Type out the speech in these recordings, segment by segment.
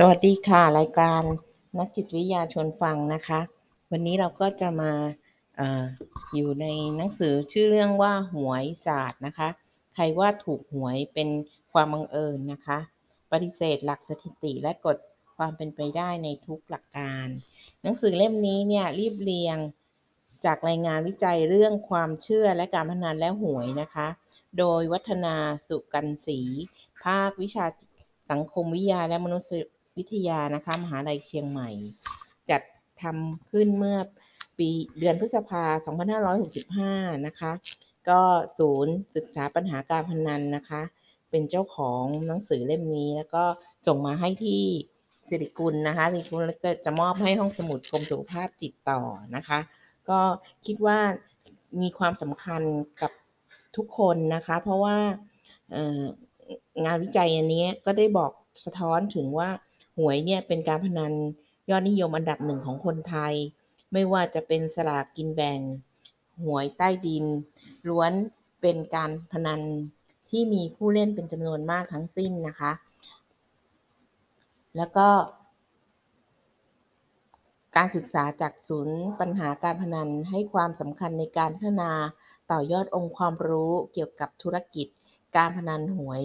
สวัสดีค่ะ รายการนักจิตวิทยาชวนฟังนะคะ วันนี้เราก็จะมาอออยู่ในหนังสือชื่อเรื่องว่าหวยศาสตร์นะคะ ใครว่าถูกหวยเป็นความบังเอิญนะคะ ปฏิเสธหลักสถิติและกฎความเป็นไปได้ในทุกหลักการ หนังสือเล่มนี้เนี่ยรีบเรียงจากรายงานวิจัยเรื่องความเชื่อและการพนันและหวยนะคะ โดยวัฒนาสุกันศรีภาควิชาสังคมวิทยาและมนุษย วิทยานะคะมหาลัยเชียงใหม่ จัดทำขึ้นเมื่อปีเดือนพฤษภา 2565 นะคะ ก็ศูนย์ศึกษาปัญหาการพนันนะคะ เป็นเจ้าของหนังสือเล่มนี้ แล้วก็ส่งมาให้ที่สิริกุลนะคะสิริกุลก็จะมอบให้ห้องสมุดกรมสุขภาพจิตต่อนะคะ ก็คิดว่ามีความสำคัญกับทุกคนนะคะ เพราะว่างานวิจัยอันนี้ก็ได้บอกสะท้อนถึงว่า หวยเนี่ยเป็นการพนันยอดนิยมอันดับหนึ่งของคนไทย ไม่ว่าจะเป็นสลากกินแบ่ง หวยใต้ดิน ล้วนเป็นการพนันที่มีผู้เล่นเป็นจำนวนมากทั้งสิ้นนะคะ แล้วก็ การศึกษาจากศูนย์ปัญหาการพนันให้ความสำคัญในการพัฒนาต่อยอดองค์ความรู้เกี่ยวกับธุรกิจ การพนันหวย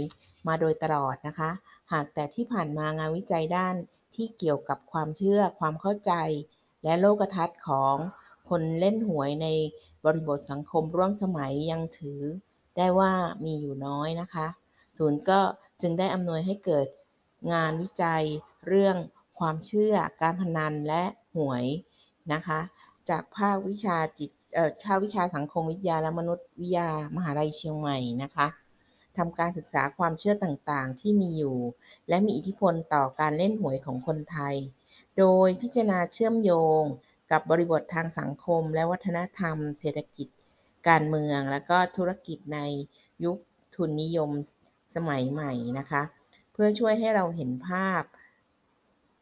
มาโดยตลอดนะคะ หากแต่ที่ผ่านมางานวิจัยด้านที่เกี่ยวกับความเชื่อ ความเข้าใจ และโลกทัศน์ของคนเล่นหวยในบริบทสังคมร่วมสมัยยังถือได้ว่ามีอยู่น้อยนะคะ ศูนย์ก็จึงได้อำนวยให้เกิดงานวิจัยเรื่องความเชื่อ การพนันและหวยนะคะ จากภาควิชาจิต เอ่อภาควิชาสังคมวิทยาและมนุษยวิทยามหาลัยเชียงใหม่นะคะ ทำการศึกษาความเชื่อต่างๆ ที่มีอยู่ และมีอิทธิพลต่อการเล่นหวยของคนไทย โดยพิจารณาเชื่อมโยงกับบริบททางสังคม และวัฒนธรรม เศรษฐกิจ การเมือง และก็ธุรกิจในยุคทุนนิยมสมัยใหม่นะคะ เพื่อช่วยให้เราเห็นภาพ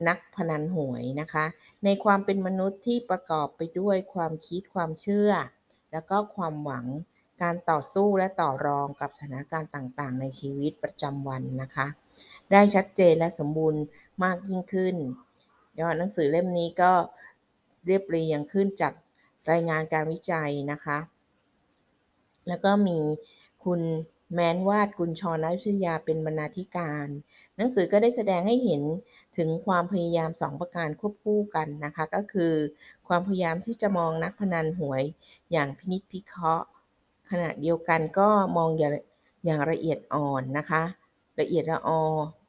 นักพนันหวยนะคะ ในความเป็นมนุษย์ที่ประกอบไปด้วยความคิดความเชื่อ และก็ความหวัง การต่อสู้และต่อรองกับสถานการณ์ต่างๆ ในชีวิตประจำวันนะคะ ได้ชัดเจนและสมบูรณ์มากยิ่งขึ้นยอดหนังสือเล่มนี้ก็เรียบเรียงขึ้นจากรายงานการวิจัยนะคะ แล้วก็มีคุณแมนวาดกุลชรนักวิทยาเป็นบรรณาธิการ หนังสือก็ได้แสดงให้เห็นถึงความพยายามสองประการควบคู่กันนะคะ ก็คือ ความพยายามที่จะมองนักพนันหวยอย่างพินิจพิเคราะห์ ขณะเดียวกันก็มองอย่างอย่างละเอียดอ่อนนะคะ ละเอียดละออ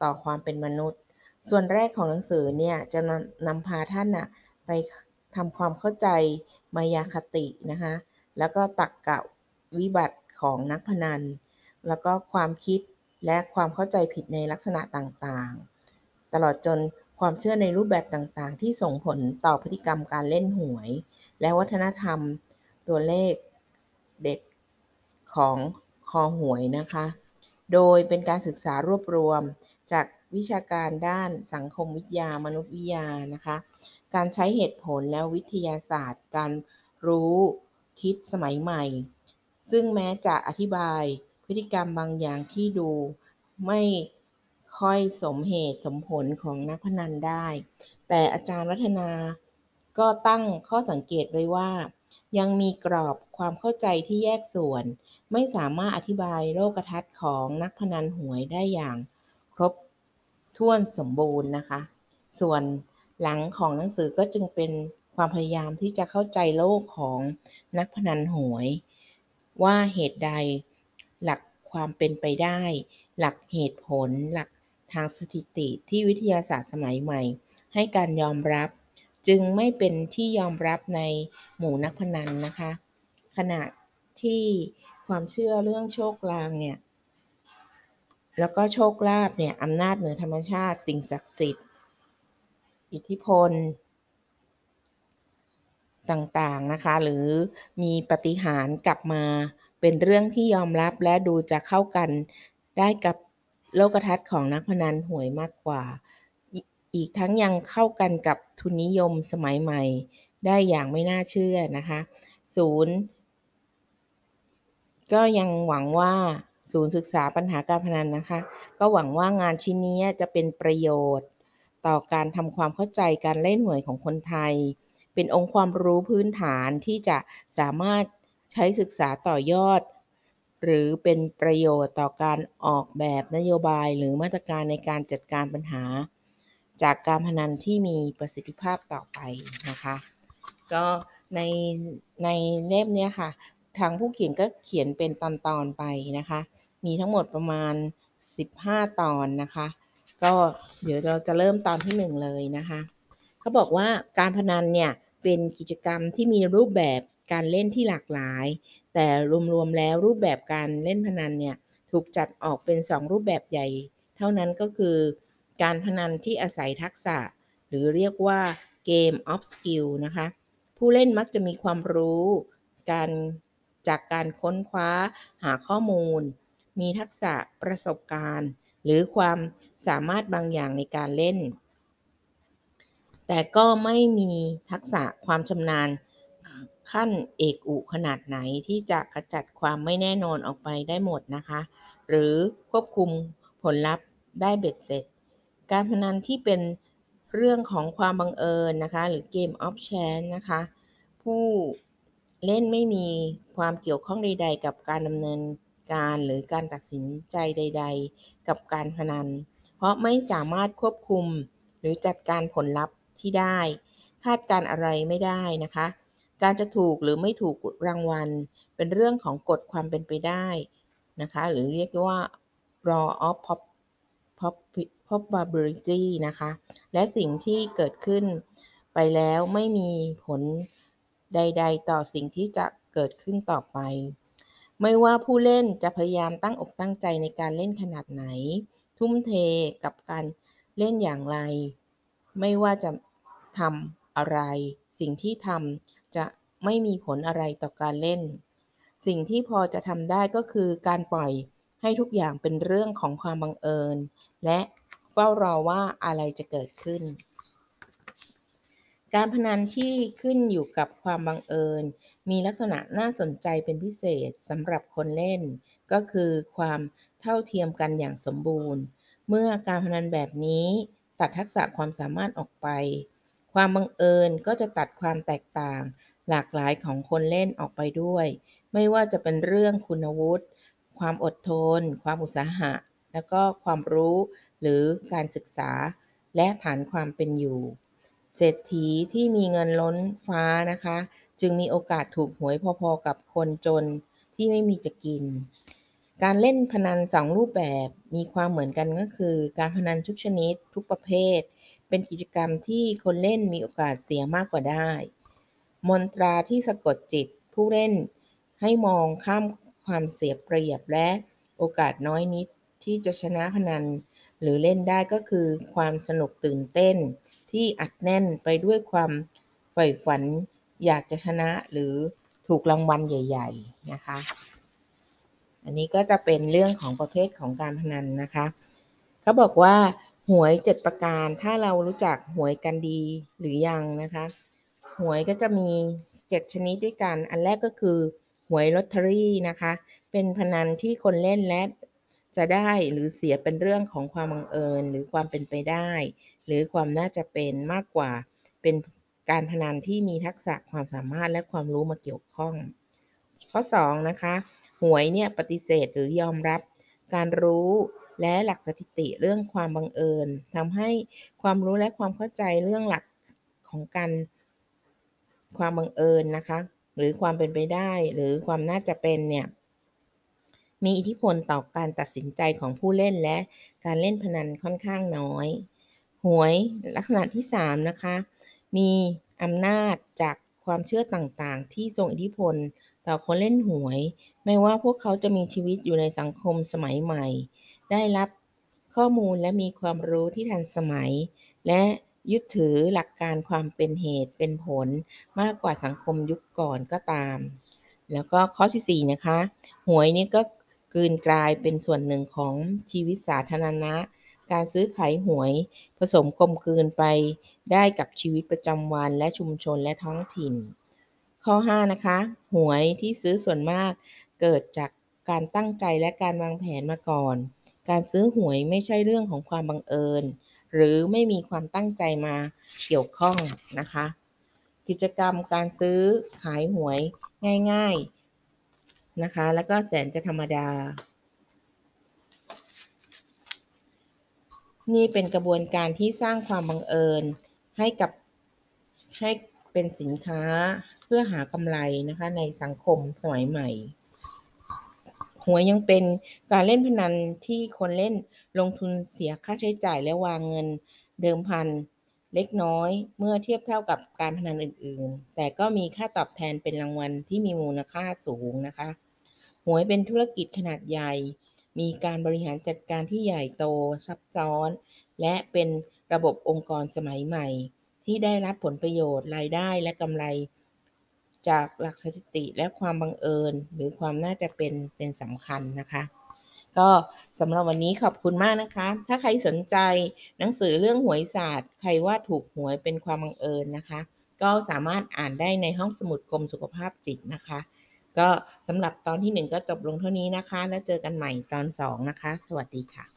ต่อความเป็นมนุษย์ ส่วนแรกของหนังสือเนี่ยจะนำพาท่านนะไปทำความเข้าใจมายาคตินะคะ แล้วก็ตักกะวิบัติของนักพนัน แล้วก็ความคิดและความเข้าใจผิดในลักษณะต่างๆ ตลอดจนความเชื่อในรูปแบบต่างๆ ที่ส่งผลต่อพฤติกรรมการเล่นหวย และวัฒนธรรมตัวเลขเด็ด ของคอหวยนะคะ โดยเป็นการศึกษารวบรวมจากวิชาการด้านสังคมวิทยามนุษยวิทยานะคะ การใช้เหตุผลแล้ววิทยาศาสตร์ การรู้คิดสมัยใหม่ ซึ่งแม้จะอธิบายพฤติกรรมบางอย่างที่ดูไม่ค่อยสมเหตุสมผลของนักพนันได้ แต่อาจารย์วัฒนาก็ตั้งข้อสังเกตไว้ว่า ยังมีกรอบความเข้าใจที่แยกส่วน ไม่สามารถอธิบายโลกทัศน์ของนักพนันหวยได้อย่างครบถ้วนสมบูรณ์นะคะ ส่วนหลังของหนังสือก็จึงเป็นความพยายามที่จะเข้าใจโลกของนักพนันหวย ว่าเหตุใดหลักความเป็นไปได้ หลักเหตุผล หลักทางสถิติที่วิทยาศาสตร์สมัยใหม่ ให้การยอมรับ จึงไม่เป็นที่ยอมรับในหมู่นักพนันนะคะ ขณะที่ความเชื่อเรื่องโชคลางเนี่ยแล้วก็โชคลาภเนี่ยอำนาจเหนือธรรมชาติสิ่งศักดิ์สิทธิ์ อิทธิพล ต่างๆนะคะ หรือมีปฏิหารกลับมาเป็นเรื่องที่ยอมรับและดูจะเข้ากันได้กับโลกทัศน์ของนักพนันหวยมากกว่า อีกทั้งยังเข้ากันกับทุนนิยมสมัยใหม่ ได้อย่างไม่น่าเชื่อนะคะศูนย์ก็ยังหวังว่าศูนย์ศึกษาปัญหาการพนันนะคะ ก็หวังว่างานชิ้นนี้จะเป็นประโยชน์ ต่อการทำความเข้าใจการเล่นหวยของคนไทย เป็นองค์ความรู้พื้นฐานที่จะสามารถใช้ศึกษาต่อยอด หรือเป็นประโยชน์ต่อการออกแบบนโยบายหรือมาตรการในการจัดการปัญหา จากการพนันที่มีประสิทธิภาพต่อไปนะคะ ก็ในในเล่มเนี้ยค่ะ ทางผู้เขียนก็เขียนเป็นตอนๆไปนะคะ มีทั้งหมดประมาณ 15 ตอนนะคะ ก็เดี๋ยวเราจะเริ่มตอนที่หนึ่งเลยนะคะเขาบอกว่าการพนันเนี่ยเป็นกิจกรรมที่มีรูปแบบการเล่นที่หลากหลาย แต่รวมๆแล้วรูปแบบการเล่นพนันเนี่ยถูกจัดออกเป็น 2 รูปแบบใหญ่ เท่านั้นก็คือ การพนันที่อาศัยทักษะ หรือเรียกว่าเกม of skill นะคะ ผู้เล่นมักจะมีความรู้ การจากการค้นคว้าหาข้อมูล มีทักษะประสบการณ์ หรือความสามารถบางอย่างในการเล่น แต่ก็ไม่มีทักษะความชำนาญขั้นเอกอุขนาดไหนที่จะขจัดความไม่แน่นอนออกไปได้หมดนะคะ หรือควบคุมผลลัพธ์ได้เบ็ดเสร็จ การพนันที่เป็นเรื่องของความบังเอิญนะคะ หรือเกมออฟแชนนะคะ ผู้เล่นไม่มีความเกี่ยวข้องใด ๆ กับการดำเนินการหรือการตัดสินใจใด ๆ กับการพนัน เพราะไม่สามารถควบคุมหรือจัดการผลลัพธ์ที่ได้ คาดการอะไรไม่ได้นะคะ การจะถูกหรือไม่ถูกรางวัล เป็นเรื่องของกฎความเป็นไปได้นะคะ หรือเรียกว่า law of probability นะคะ และสิ่งที่เกิดขึ้นไปแล้วไม่มีผลใด ๆ ต่อสิ่งที่จะเกิดขึ้นต่อไป ไม่ว่าผู้เล่นจะพยายามตั้งอกตั้งใจในการเล่นขนาดไหน ทุ่มเทกับการเล่นอย่างไร ไม่ว่าจะทำอะไร สิ่งที่ทำจะไม่มีผลอะไรต่อการเล่น สิ่งที่พอจะทำได้ก็คือการปล่อย ให้ทุกอย่างเป็นเรื่องของความบังเอิญ และเฝ้ารอว่าอะไรจะเกิดขึ้น การพนันที่ขึ้นอยู่กับความบังเอิญ มีลักษณะน่าสนใจเป็นพิเศษสำหรับคนเล่น ก็คือความเท่าเทียมกันอย่างสมบูรณ์ เมื่อการพนันแบบนี้ตัดทักษะความสามารถออกไป ความบังเอิญก็จะตัดความแตกต่าง หลากหลายของคนเล่นออกไปด้วย ไม่ว่าจะเป็นเรื่องคุณวุฒิ ความอดทน ความอุตสาหะ แล้วก็ความรู้หรือการศึกษา และฐานความเป็นอยู่ เศรษฐีที่มีเงินล้นฟ้านะคะ จึงมีโอกาสถูกหวยพอๆกับคนจนที่ไม่มีจะกิน การเล่นพนันสองรูปแบบมีความเหมือนกันก็คือ การพนันทุกชนิดทุกประเภท เป็นกิจกรรมที่คนเล่นมีโอกาสเสียมากกว่าได้ มนตราที่สะกดจิตผู้เล่นให้มองข้าม ความเสียเปรียบและโอกาสน้อยนิดที่จะชนะพนัน หรือเล่นได้ก็คือความสนุกตื่นเต้น ที่อัดแน่นไปด้วยความใฝ่ฝันอยากจะชนะหรือถูกรางวัลใหญ่ ๆนะคะ อันนี้ก็จะเป็นเรื่องของประเภทของการพนันนะคะเขาบอกว่าหวยเจ็ดประการถ้าเรารู้จักหวยกันดีหรือยังนะคะ หวยก็จะมีเจ็ดชนิดด้วยกัน อันแรกก็คือ วยลอตเตอรี่นะคะ เป็นพนันที่คนเล่นและจะได้หรือเสียเป็นเรื่องของความบังเอิญหรือความเป็นไปได้ หรือความน่าจะเป็นมากกว่า เป็นการพนันที่มีทักษะความสามารถและความรู้มาเกี่ยวข้อง ข้อ2นะคะหวยเนี่ยปฏิเสธหรือยอมรับการรู้และหลักสถิติเรื่องความบังเอิญทำให้ความรู้และความเข้าใจเรื่องหลักของการความบังเอิญนะคะ หรือความเป็นไปได้ หรือความน่าจะเป็นเนี่ยมีอิทธิพลต่อการตัดสินใจของผู้เล่นและการเล่นพนันค่อนข้างน้อย หวยลักษณะที่ 3 นะคะ มีอำนาจจากความเชื่อต่างๆ ที่ทรงอิทธิพลต่อคนเล่นหวย ไม่ว่าพวกเขาจะมีชีวิตอยู่ในสังคมสมัยใหม่ ได้รับข้อมูลและมีความรู้ที่ทันสมัย และ ยึดถือหลักการความเป็นเหตุเป็นผลมากกว่าสังคมยุคก่อนก็ตาม แล้วก็ข้อที่ 4 นะคะ หวยนี่ก็กลืนกลายเป็นส่วนหนึ่งของชีวิตสาธารณะ การซื้อขายหวยผสมกลมกลืนไปได้กับชีวิตประจำวันและชุมชนและท้องถิ่น ข้อ 5 นะคะ หวยที่ซื้อส่วนมากเกิดจากการตั้งใจและการวางแผนมาก่อน การซื้อหวยไม่ใช่เรื่องของความบังเอิญ หรือไม่มีความตั้งใจมาเกี่ยวข้องนะคะ กิจกรรมการซื้อขายหวยง่ายๆนะคะ แล้วก็แสนจะธรรมดา นี่เป็นกระบวนการที่สร้างความบังเอิญให้กับให้เป็นสินค้าเพื่อหากำไรนะคะในสังคมสมัยใหม่ หวยยังเป็นการเล่นพนันที่คนเล่นลงทุนเสียค่าใช้จ่ายและวางเงินเดิมพันเล็กน้อยเมื่อเทียบเท่ากับการพนันอื่นๆ แต่ก็มีค่าตอบแทนเป็นรางวัลที่มีมูลค่าสูงนะคะ หวยเป็นธุรกิจขนาดใหญ่ มีการบริหารจัดการที่ใหญ่โตซับซ้อน และเป็นระบบองค์กรสมัยใหม่ ที่ได้รับผลประโยชน์รายได้และกำไร จากหลักสถิติและความบังเอิญ หรือความน่าจะเป็นเป็นสำคัญนะคะ ก็สำหรับวันนี้ขอบคุณมากนะคะ ถ้าใครสนใจหนังสือเรื่องหวยศาสตร์ ใครว่าถูกหวยเป็นความบังเอิญนะคะ ก็สามารถอ่านได้ในห้องสมุดกรมสุขภาพจิตนะคะ ก็สำหรับตอนที่หนึ่งก็จบลงเท่านี้นะคะ แล้วเจอกันใหม่ตอนสองนะคะ สวัสดีค่ะ